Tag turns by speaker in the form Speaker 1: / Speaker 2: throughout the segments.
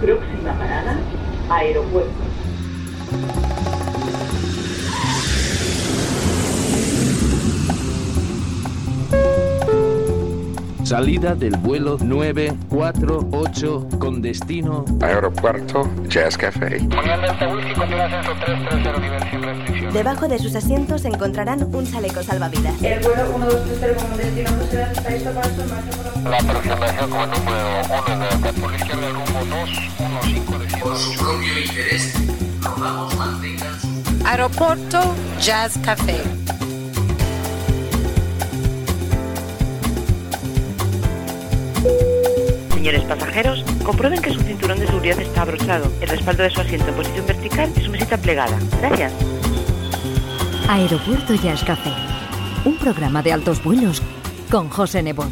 Speaker 1: Próxima parada, aeropuerto.
Speaker 2: Salida del vuelo 948 con destino
Speaker 3: Aeropuerto Jazz Café.
Speaker 4: Debajo de sus asientos encontrarán un chaleco salvavidas.
Speaker 1: El vuelo 1230 con destino a Bruselas está listo para su marcha La aproximación como número 1 de por la izquierda el rumbo 215 de Por su
Speaker 2: propio interés, rogamos mantengan su...
Speaker 5: Aeropuerto Jazz Café.
Speaker 6: Señores pasajeros, comprueben que su cinturón de seguridad está abrochado, el respaldo de su asiento en posición vertical y su mesita plegada. Gracias.
Speaker 7: Aeropuerto Jazz Café. Un programa de altos vuelos con José Nebot.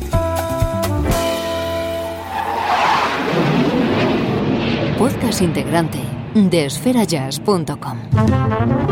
Speaker 7: Podcast integrante de esferajazz.com.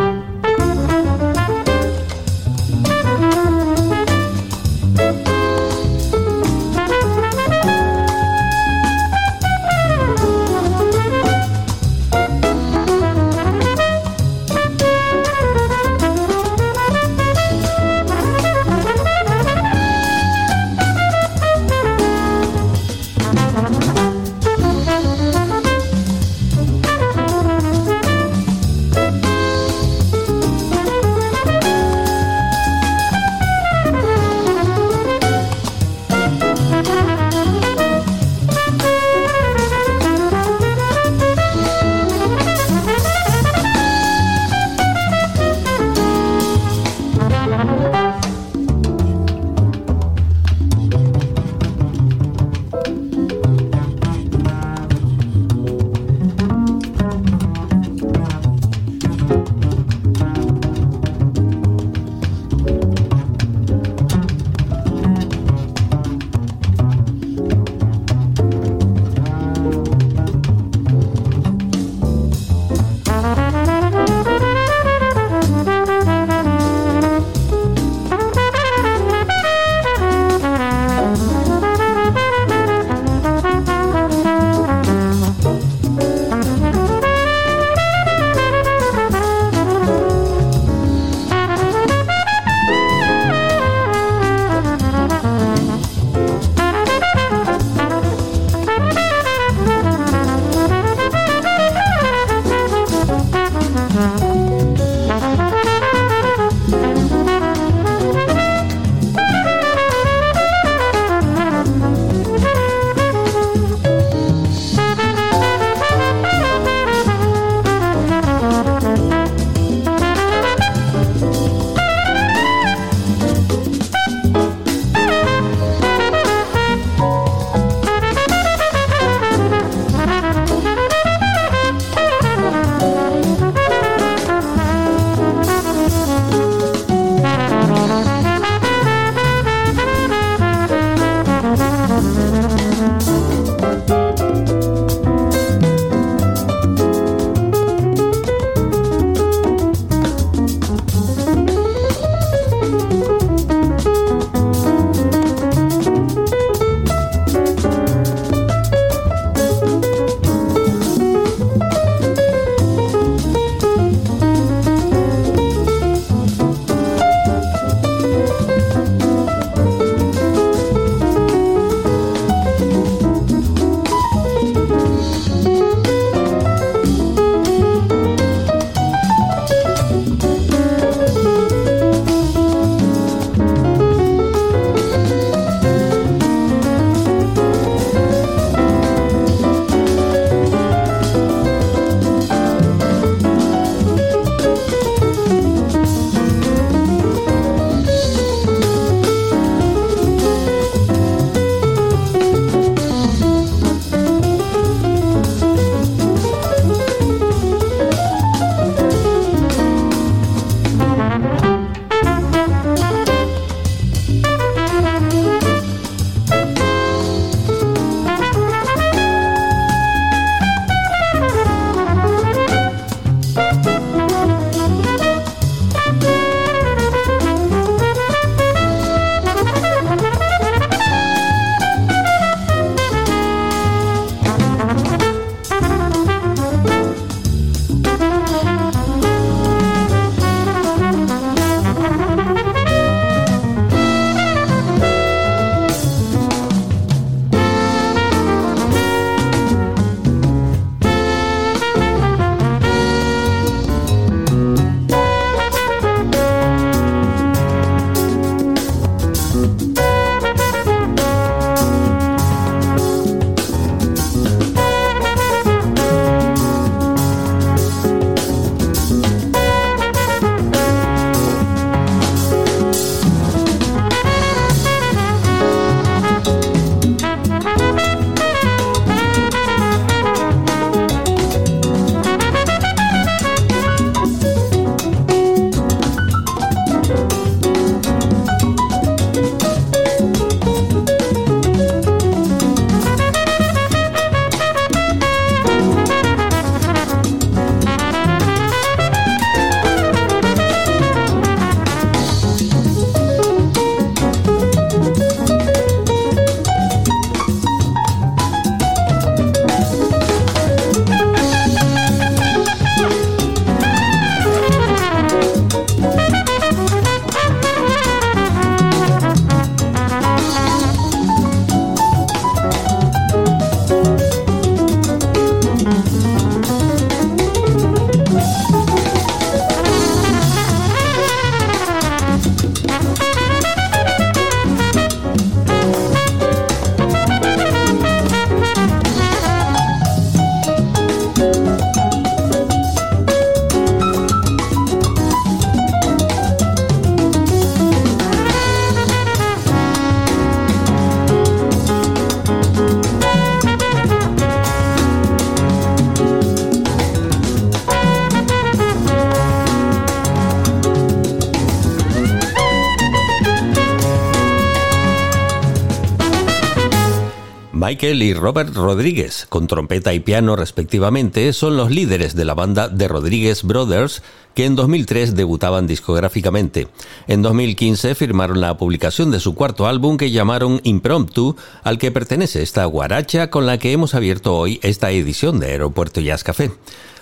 Speaker 8: Michael y Robert Rodríguez, con trompeta y piano respectivamente, son los líderes de la banda The Rodríguez Brothers, que en 2003 debutaban discográficamente. En 2015 firmaron la publicación de su cuarto álbum que llamaron Impromptu, al que pertenece esta guaracha con la que hemos abierto hoy esta edición de Aeropuerto Jazz Café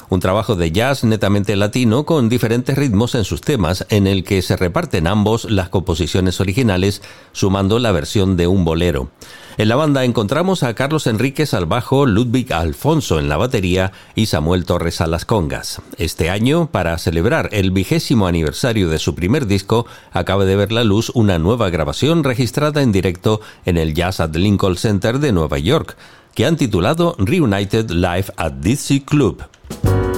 Speaker 8: un trabajo de jazz netamente latino con diferentes ritmos en sus temas, en el que se reparten ambos las composiciones originales, sumando la versión de un bolero. En la banda encontramos a Carlos Enríquez al bajo, Ludwig Alfonso en la batería y Samuel Torres a las congas. Este año, para celebrar el vigésimo aniversario de su primer disco, acaba de ver la luz una nueva grabación registrada en directo en el Jazz at Lincoln Center de Nueva York, que han titulado Reunited Live at DC Club. Bye.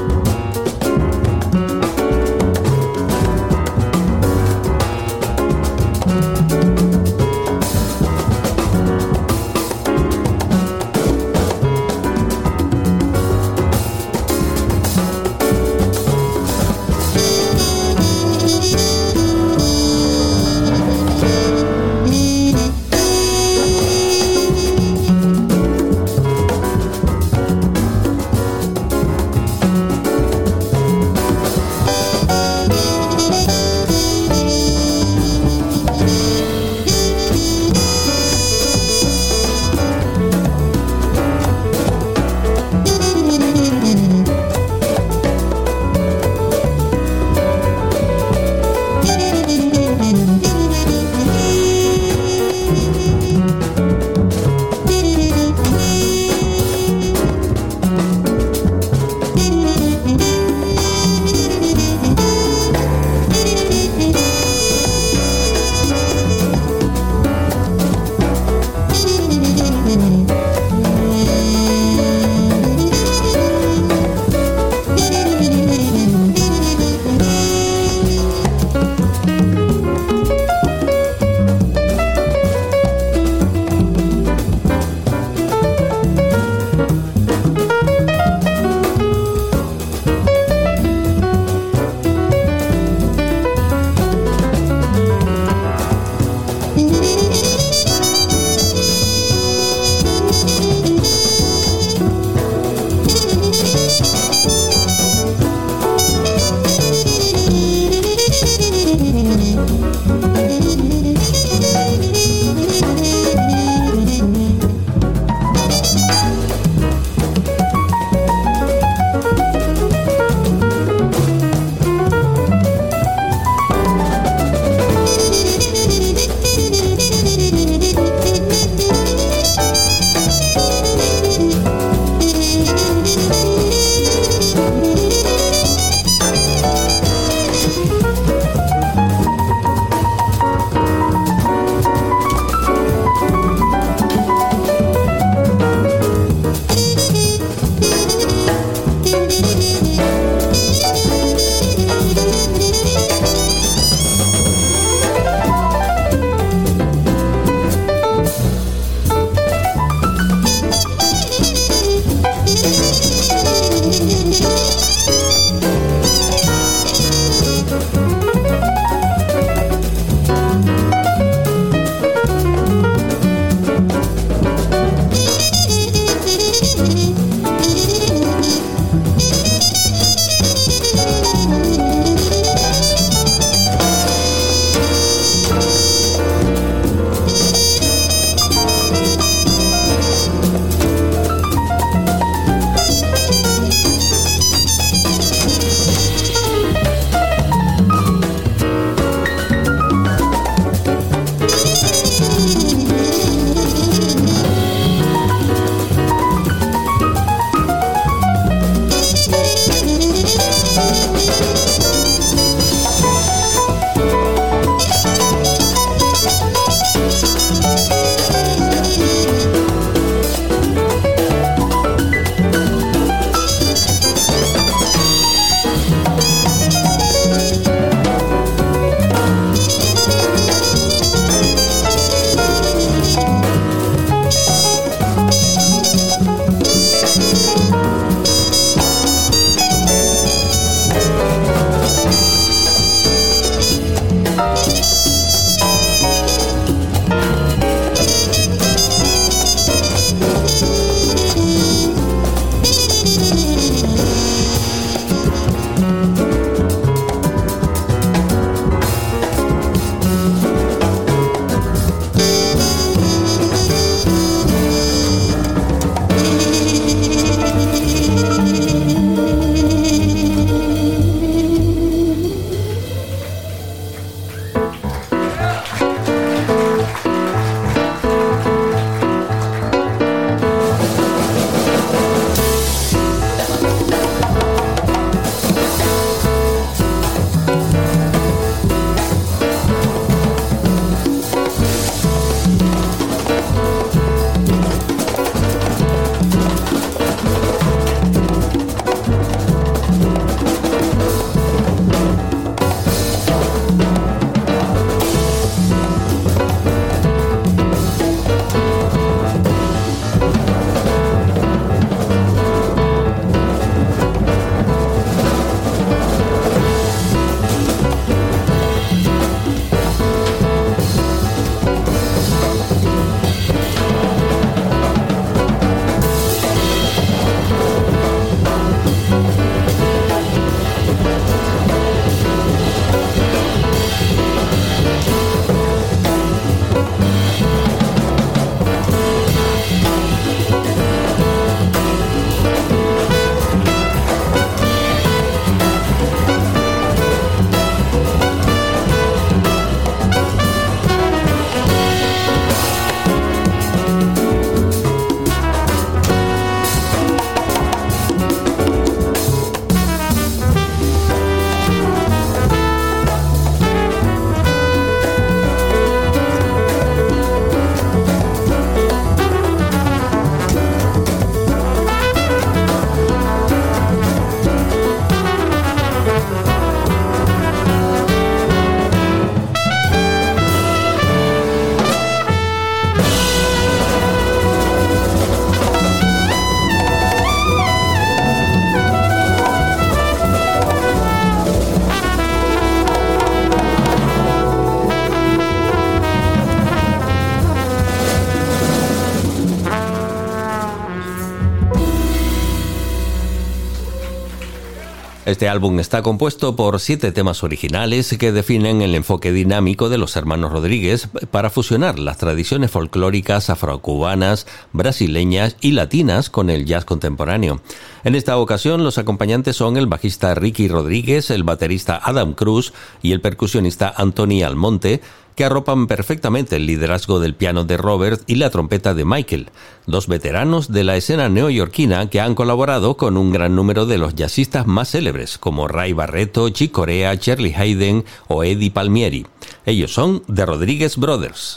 Speaker 8: Este álbum está compuesto por siete temas originales que definen el enfoque dinámico de los hermanos Rodríguez para fusionar las tradiciones folclóricas afrocubanas, brasileñas y latinas con el jazz contemporáneo. En esta ocasión los acompañantes son el bajista Ricky Rodríguez, el baterista Adam Cruz y el percusionista Anthony Almonte, que arropan perfectamente el liderazgo del piano de Robert y la trompeta de Michael, dos veteranos de la escena neoyorquina que han colaborado con un gran número de los jazzistas más célebres, como Ray Barreto, Chick Corea, Charlie Hayden o Eddie Palmieri. Ellos son The Rodríguez Brothers.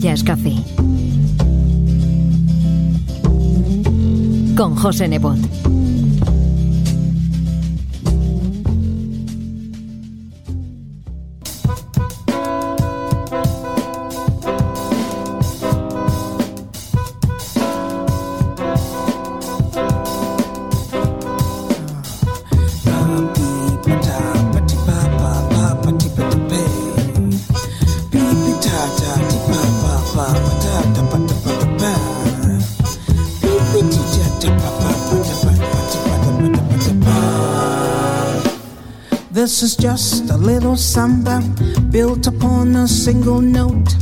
Speaker 7: Jazz Café. Con José Nebot.
Speaker 9: Samba built upon a single note.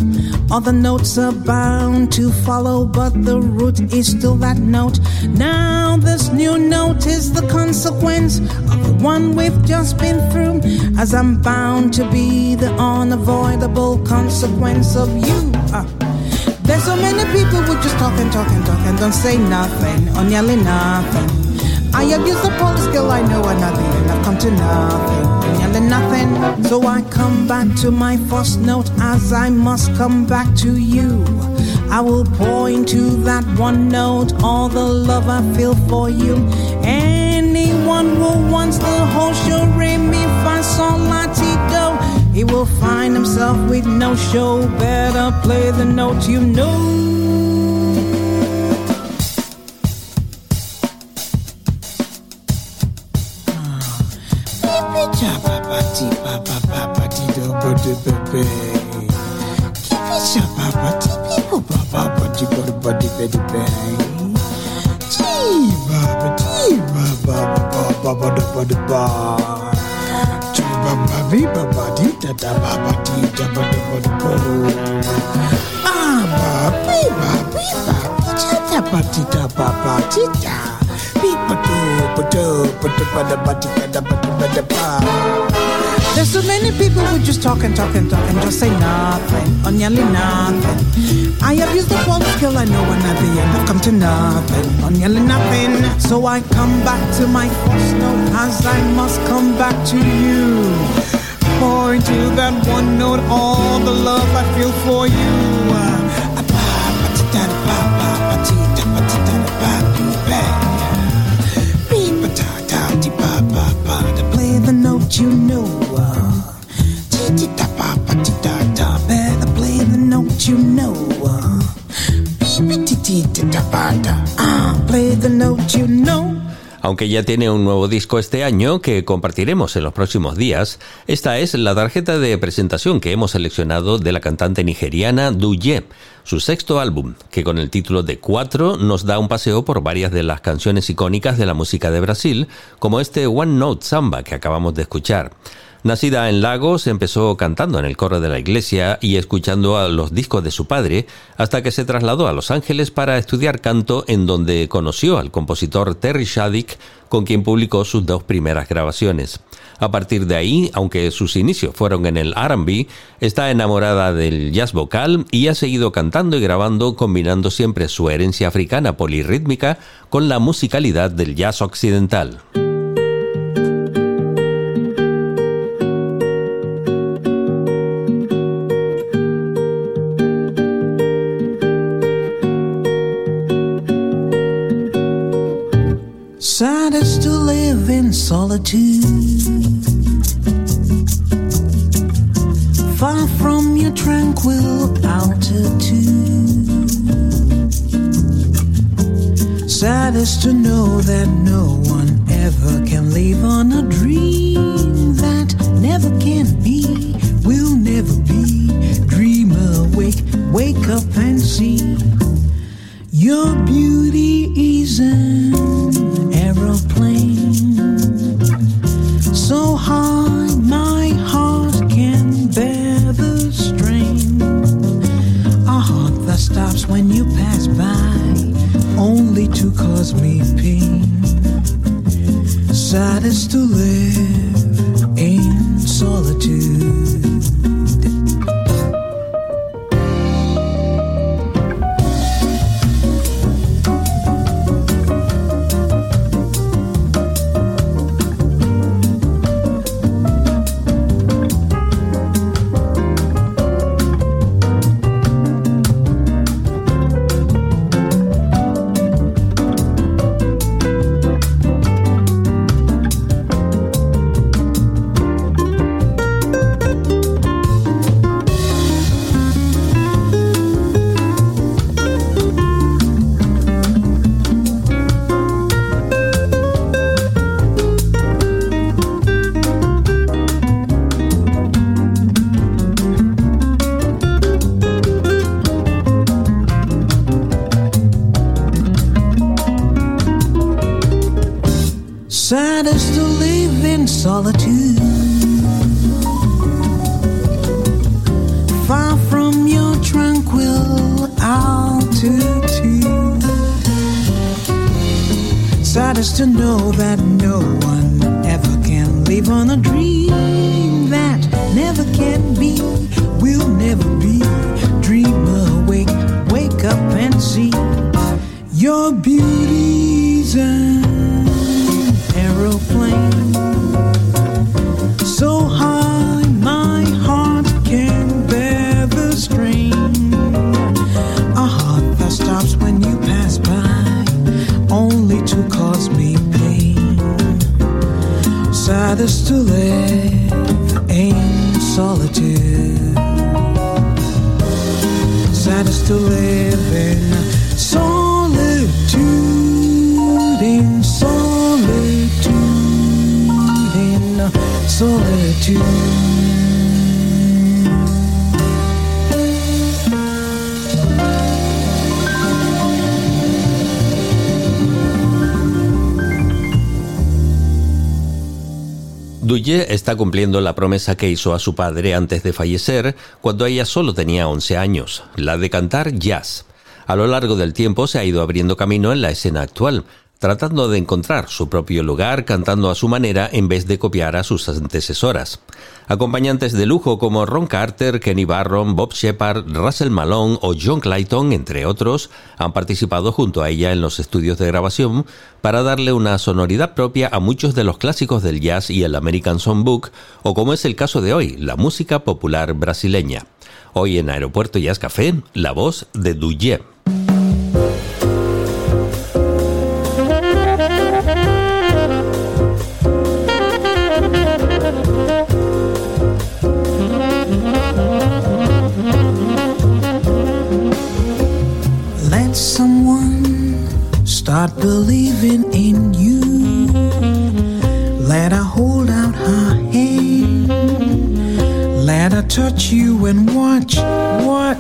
Speaker 9: Other notes are bound to follow, but the root is still that note. Now, this new note is the consequence of the one we've just been through, as I'm bound to be the unavoidable consequence of you. Uh, there's so many people who just talk and talk and talk and don't say nothing, or nearly nothing. I abuse the police skill I know and I've come to nothing, nearly nothing. So I come back to my first note as I must come back to you. I will pour into that one note all the love I feel for you. Anyone who wants the whole show, re mi fa sol he will find himself with no show. Better play the note you know. Pati papa papa ti do bo de pepe. Kipi cha papa ti pi bo papa bo di bo de bo de pe de pe. Ti baba ti baba baba bo de bo de ba. Ti baba vi baba ti ta ta baba ti ta bo de bo de bo. Ah baba baba baba cha ta pati ta papa ti ta. Pi patu patu patu pada pati kada patu pada pa. There's so many people who just talk and talk and talk and just say nothing, or nearly nothing. I have used the one skill I know and at the end I've come to nothing, or nearly nothing. So I come back to my first note as I must come back to you. Point to that one note, all the love I feel for you. The note you know. Better
Speaker 8: Aunque ya tiene un nuevo disco este año que compartiremos en los próximos días, esta es la tarjeta de presentación que hemos seleccionado de la cantante nigeriana Duye, su sexto álbum, que con el título de Cuatro nos da un paseo por varias de las canciones icónicas de la música de Brasil, como este One Note Samba que acabamos de escuchar. Nacida en Lagos, empezó cantando en el coro de la iglesia y escuchando a los discos de su padre, hasta que se trasladó a Los Ángeles para estudiar canto, en donde conoció al compositor Terry Shattuck, con quien publicó sus dos primeras grabaciones. A partir de ahí, aunque sus inicios fueron en el RB, está enamorada del jazz vocal y ha seguido cantando y grabando, combinando siempre su herencia africana polirrítmica con la musicalidad del jazz occidental.
Speaker 9: Solitude, far from your tranquil altitude. Sad is to know that no
Speaker 8: está cumpliendo la promesa que hizo a su padre antes de fallecer, cuando ella solo tenía 11 años, la de cantar jazz. A lo largo del tiempo se ha ido abriendo camino en la escena actual, tratando de encontrar su propio lugar cantando a su manera en vez de copiar a sus antecesoras. Acompañantes de lujo como Ron Carter, Kenny Barron, Bob Shepard, Russell Malone o John Clayton, entre otros, han participado junto a ella en los estudios de grabación para darle una sonoridad propia a muchos de los clásicos del jazz y el American Songbook, o como es el caso de hoy, la música popular brasileña. Hoy en Aeropuerto Jazz Café, la voz de Duyé.
Speaker 9: Touch you and watch what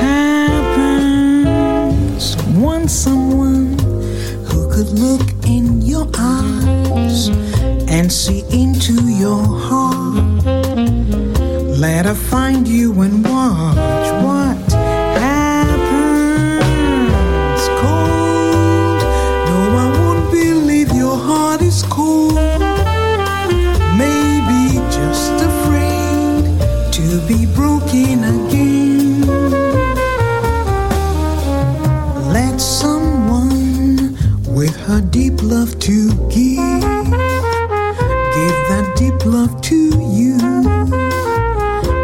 Speaker 9: happens. Want someone who could look in your eyes and see into your heart. Let her find you and watch what love to give, give that deep love to you.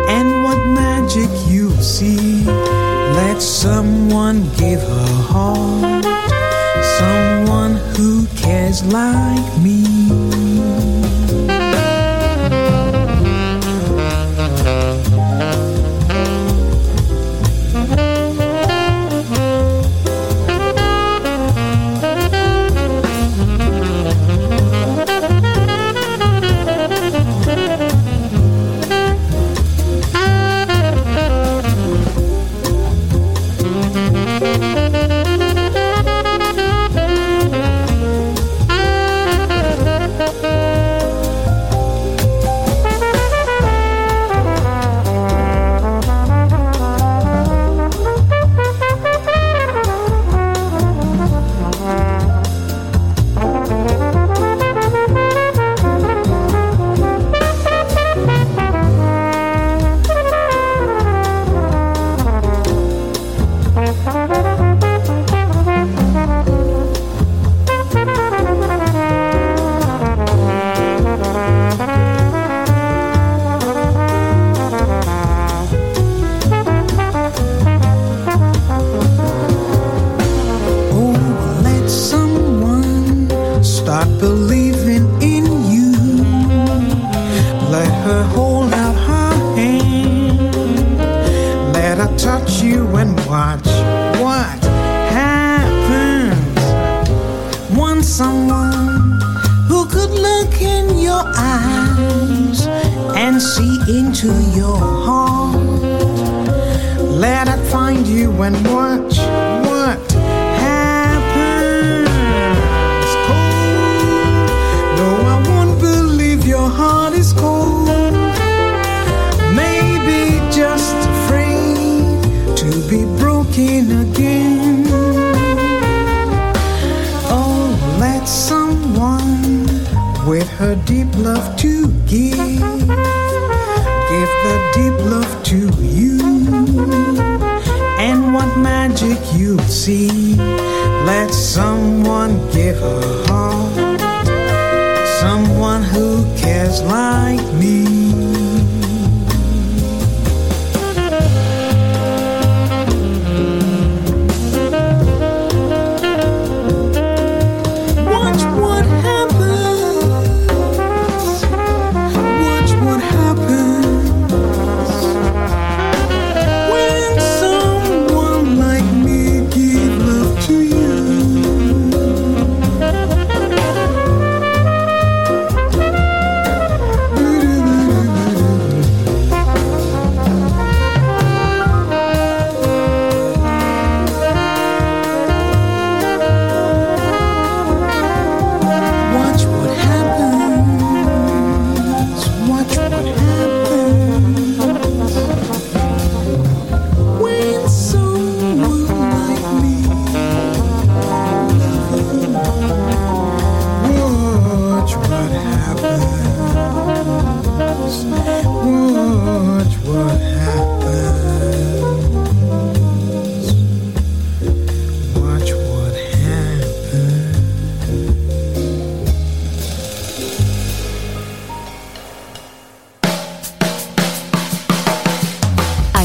Speaker 9: And what magic you see, let someone give her heart, someone who cares like me.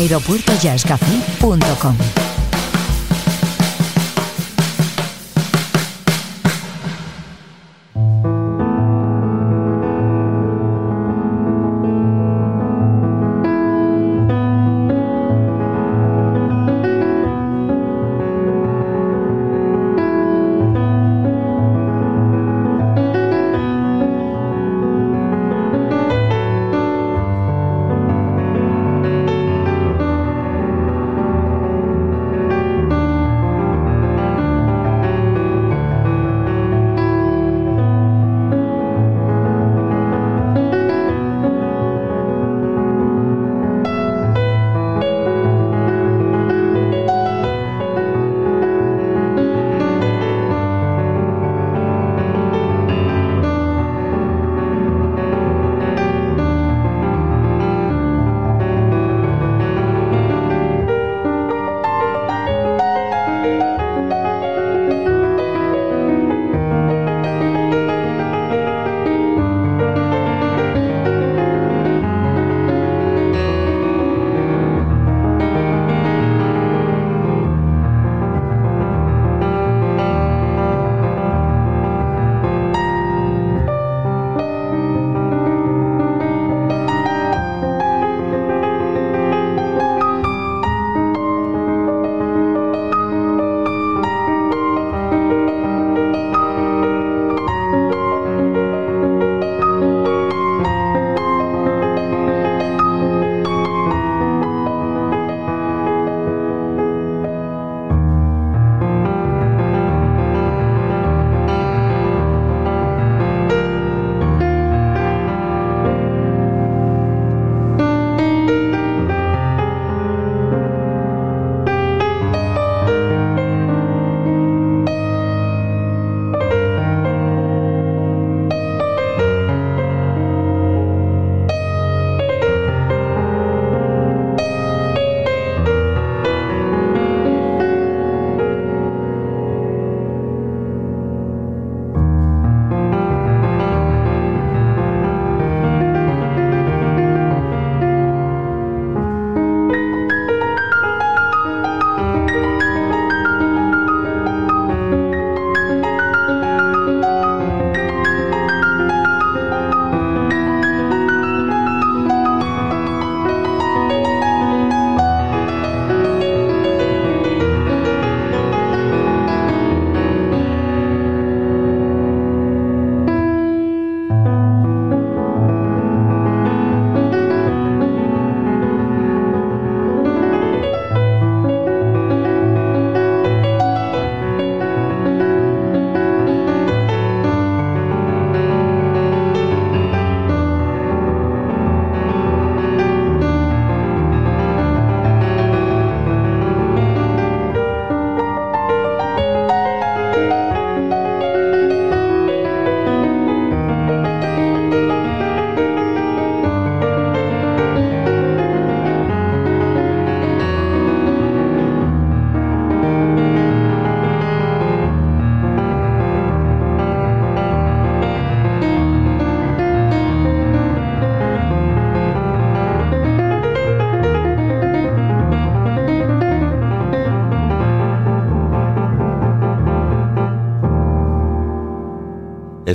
Speaker 7: aeropuertojazzcafé.com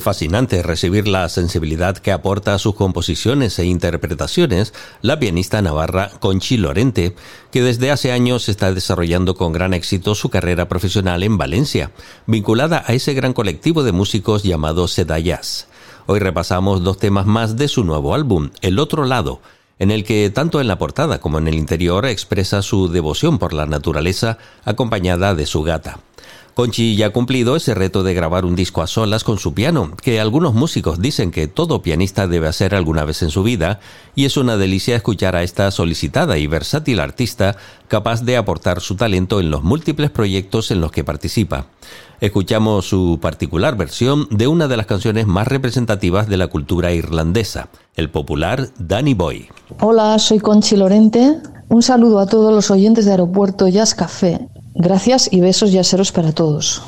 Speaker 8: fascinante recibir la sensibilidad que aporta a sus composiciones e interpretaciones la pianista navarra Conchi Lorente, que desde hace años está desarrollando con gran éxito su carrera profesional en Valencia, vinculada a ese gran colectivo de músicos llamado Seda Jazz. Hoy repasamos dos temas más de su nuevo álbum, El otro lado, en el que tanto en la portada como en el interior expresa su devoción por la naturaleza acompañada de su gata. Conchi ya ha cumplido ese reto de grabar un disco a solas con su piano, que algunos músicos dicen que todo pianista debe hacer alguna vez en su vida, y es una delicia escuchar a esta solicitada y versátil artista capaz de aportar su talento en los múltiples proyectos en los que participa. Escuchamos su particular versión de una de las canciones más representativas de la cultura irlandesa, el popular Danny Boy.
Speaker 10: Hola, soy Conchi Lorente. Un saludo a todos los oyentes de Aeropuerto Jazz Café. Gracias y besos yaceros para todos.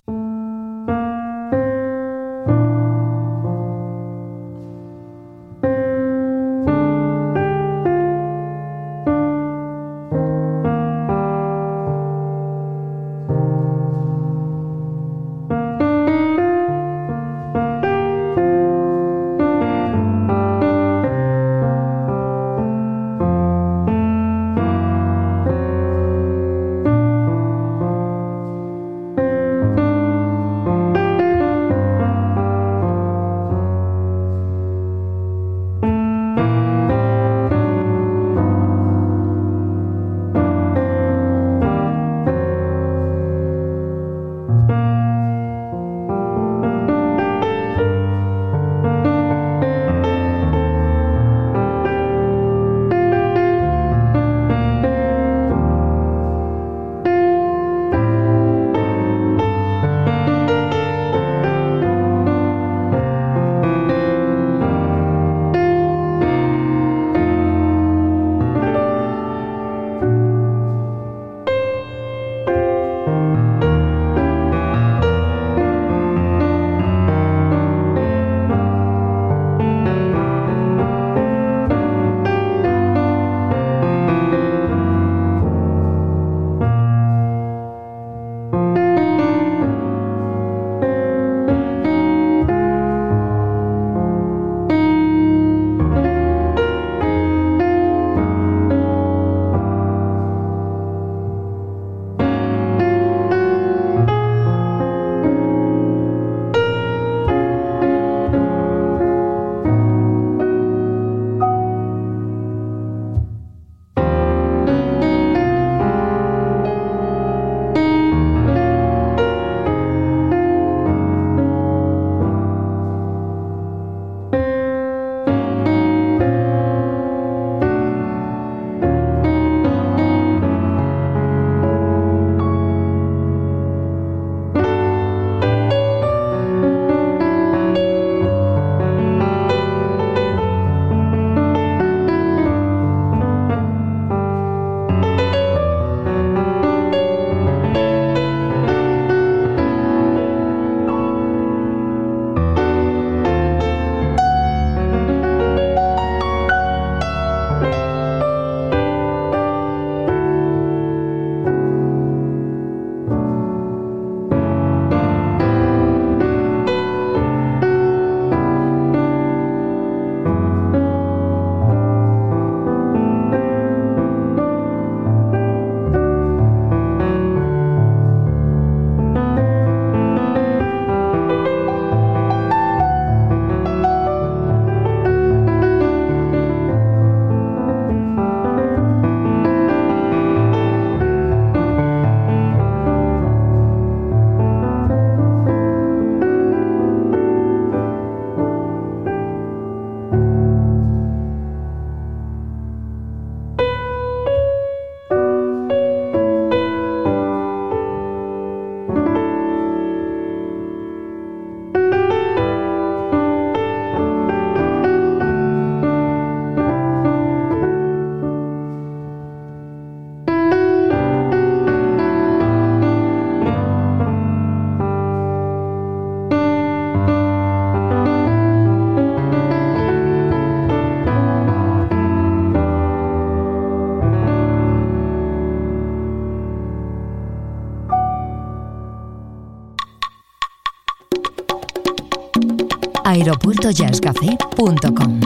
Speaker 7: aeropuertojazzcafé.com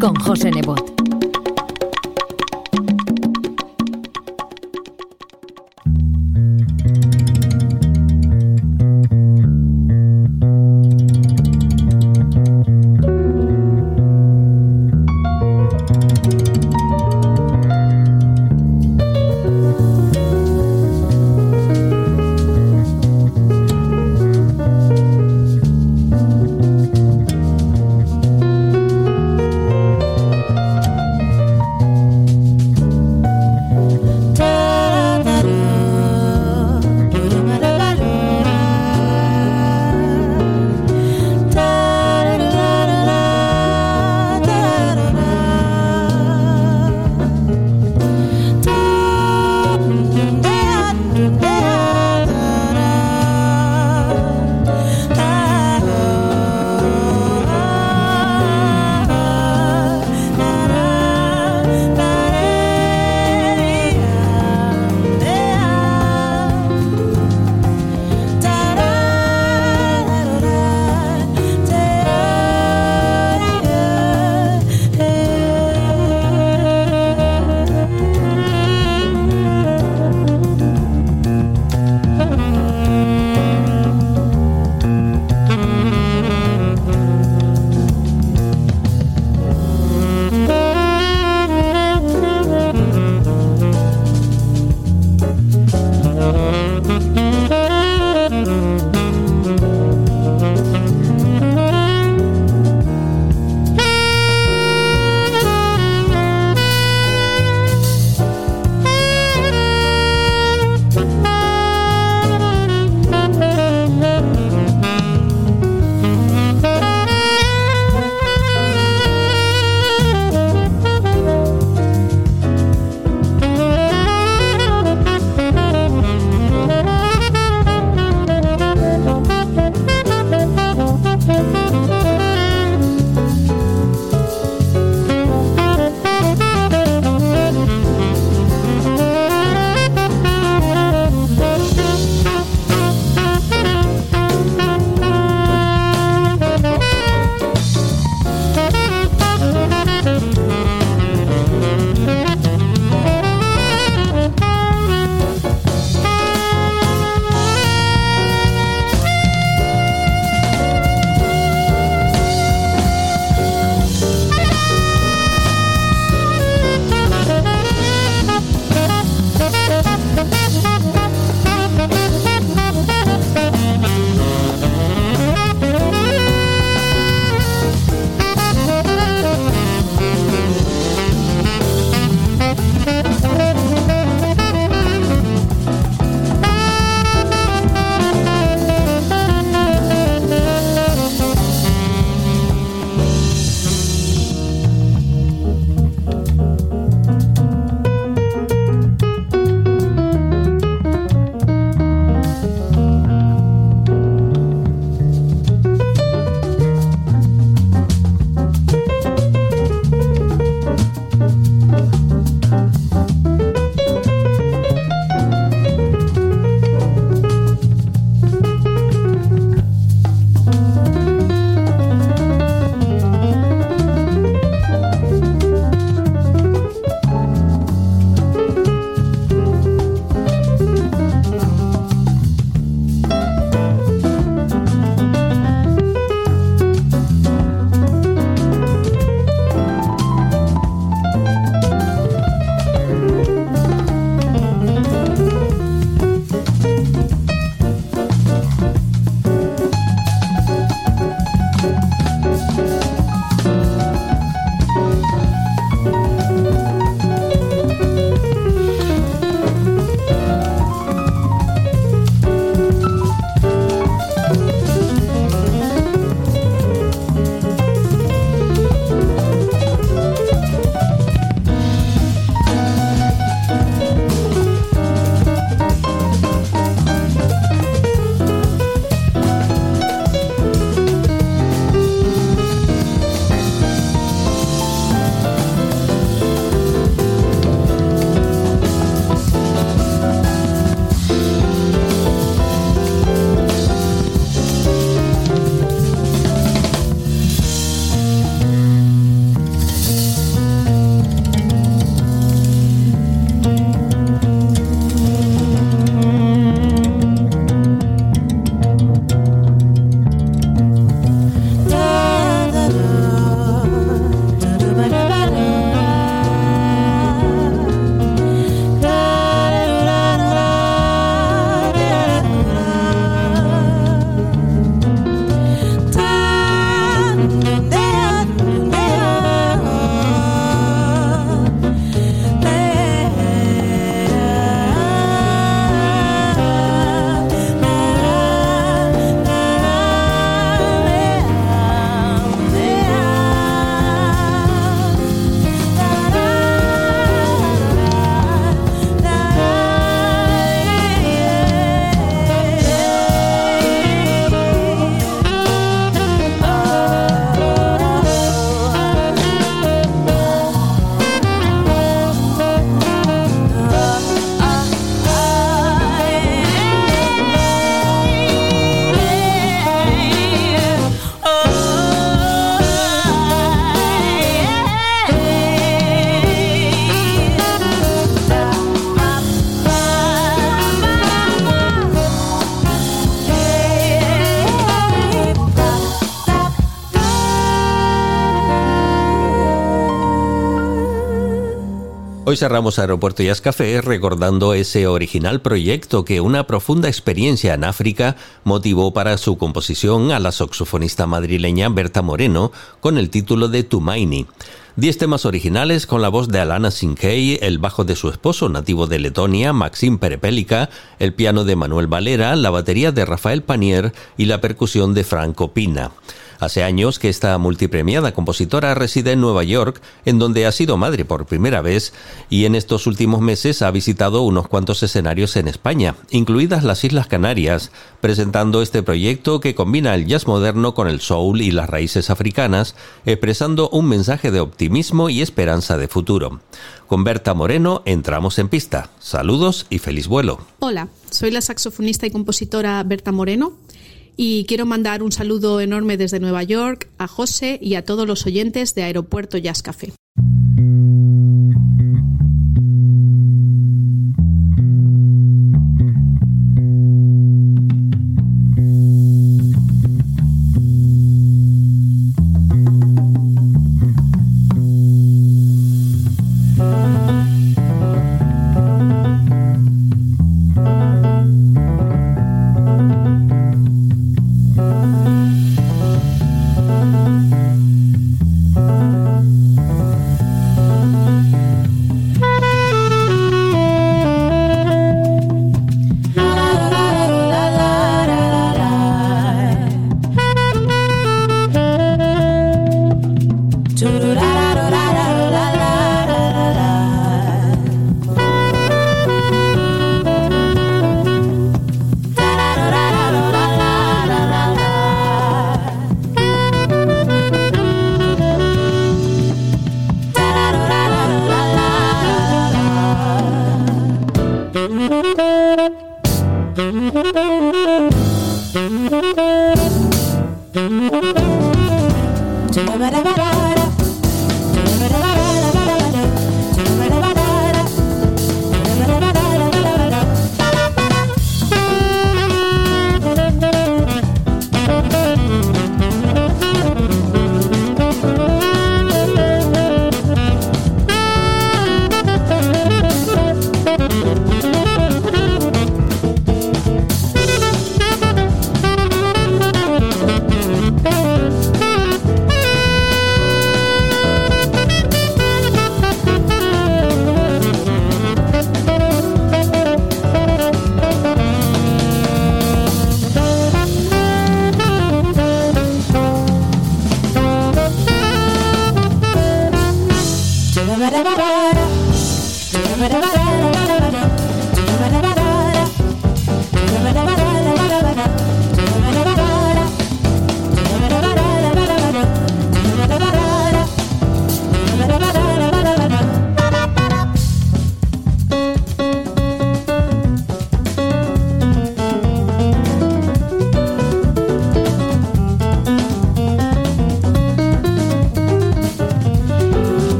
Speaker 7: Con José Nebot.
Speaker 8: Hoy cerramos Aeropuerto Jazz Café recordando ese original proyecto que una profunda experiencia en África motivó para su composición a la saxofonista madrileña Berta Moreno con el título de Tumaini. Diez temas originales con la voz de Alana Sinkei, el bajo de su esposo nativo de Letonia, Maxim Perepélica, el piano de Manuel Valera, la batería de Rafael Panier y la percusión de Franco Pina. Hace años que esta multipremiada compositora reside en Nueva York, en donde ha sido madre por primera vez, y en estos últimos meses ha visitado unos cuantos escenarios en España, incluidas las Islas Canarias, presentando este proyecto que combina el jazz moderno con el soul y las raíces africanas, expresando un mensaje de optimismo y esperanza de futuro. Con Berta Moreno entramos en pista. Saludos y feliz vuelo.
Speaker 11: Hola, soy la saxofonista y compositora Berta Moreno y quiero mandar un saludo enorme desde Nueva York a José y a todos los oyentes de Aeropuerto Jazz Café.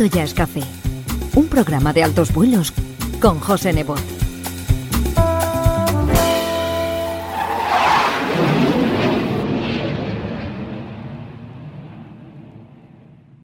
Speaker 7: Aeropuerto Jazz Café, un programa de altos vuelos con José Nebot.